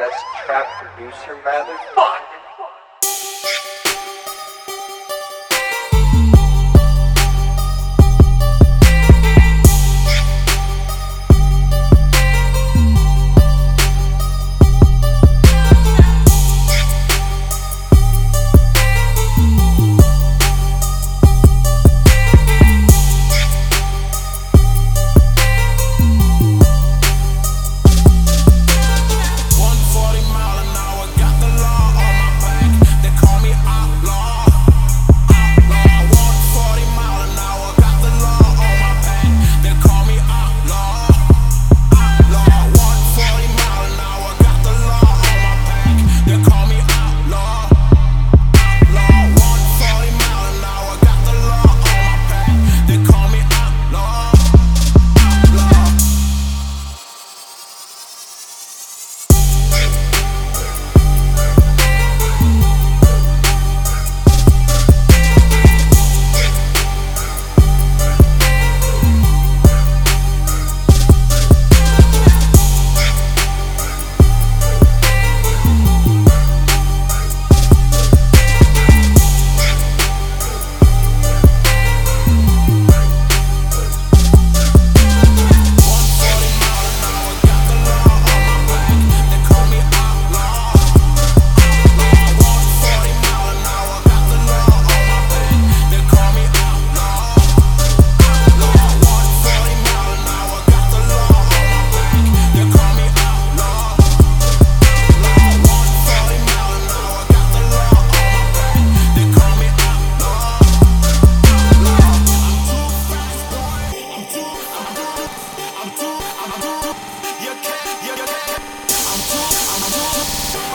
best trap producer,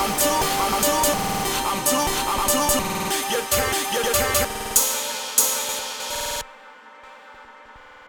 motherfucker. You can't, you can't.